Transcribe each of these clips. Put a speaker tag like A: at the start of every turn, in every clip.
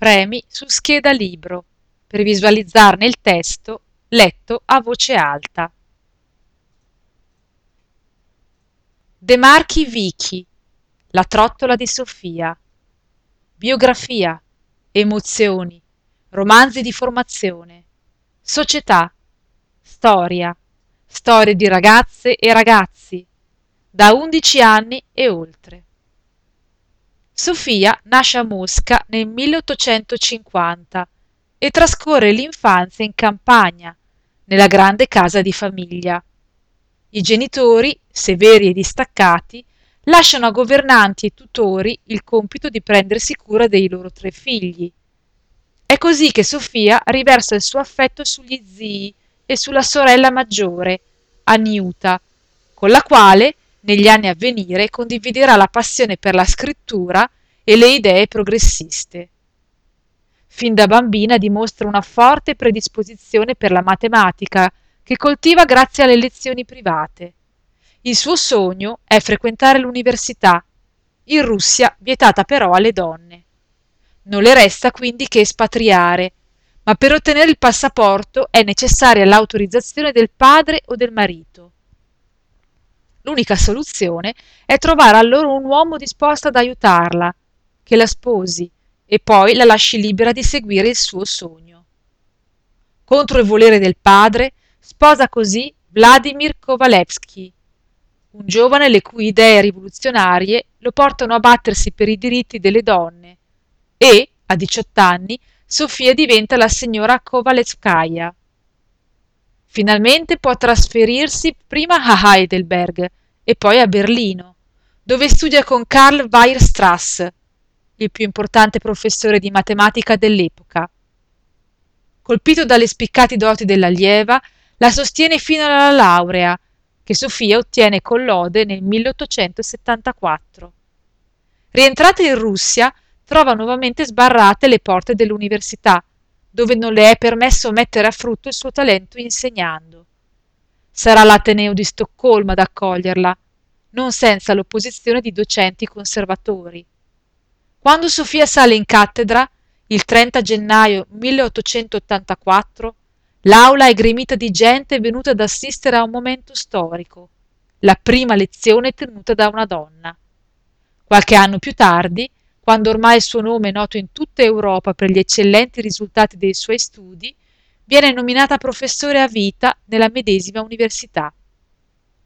A: premi su scheda libro per visualizzarne il testo letto a voce alta. De Marchi Vichi La trottola di Sofia Biografia Emozioni Romanzi di formazione Società Storia Storie di ragazze e ragazzi da 11 anni e oltre. Sofia nasce a Mosca nel 1850 e trascorre l'infanzia in campagna, nella grande casa di famiglia. I genitori, severi e distaccati, lasciano a governanti e tutori il compito di prendersi cura dei loro tre figli. È così che Sofia riversa il suo affetto sugli zii e sulla sorella maggiore, Aniuta, con la quale negli anni a venire condividerà la passione per la scrittura e le idee progressiste. Fin da bambina dimostra una forte predisposizione per la matematica che coltiva grazie alle lezioni private. Il suo sogno è frequentare l'università, in Russia vietata però alle donne. Non le resta quindi che espatriare, ma per ottenere il passaporto è necessaria l'autorizzazione del padre o del marito. L'unica soluzione è trovare allora un uomo disposto ad aiutarla, che la sposi e poi la lasci libera di seguire il suo sogno. Contro il volere del padre, sposa così Vladimir Kovalevsky, un giovane le cui idee rivoluzionarie lo portano a battersi per i diritti delle donne e, a 18 anni, Sofia diventa la signora Kovalevskaya. Finalmente può trasferirsi prima a Heidelberg e poi a Berlino, dove studia con Karl Weierstrass, il più importante professore di matematica dell'epoca. Colpito dalle spiccate doti dell'allieva, la sostiene fino alla laurea, che Sofia ottiene con lode nel 1874. Rientrata in Russia, trova nuovamente sbarrate le porte dell'università, dove non le è permesso mettere a frutto il suo talento insegnando. Sarà l'Ateneo di Stoccolma ad accoglierla, non senza l'opposizione di docenti conservatori. Quando Sofia sale in cattedra, il 30 gennaio 1884, l'aula è gremita di gente venuta ad assistere a un momento storico, la prima lezione tenuta da una donna. Qualche anno più tardi, quando ormai il suo nome è noto in tutta Europa per gli eccellenti risultati dei suoi studi, viene nominata professore a vita nella medesima università.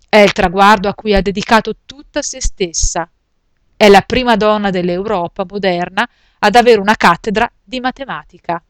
A: È il traguardo a cui ha dedicato tutta se stessa. È la prima donna dell'Europa moderna ad avere una cattedra di matematica.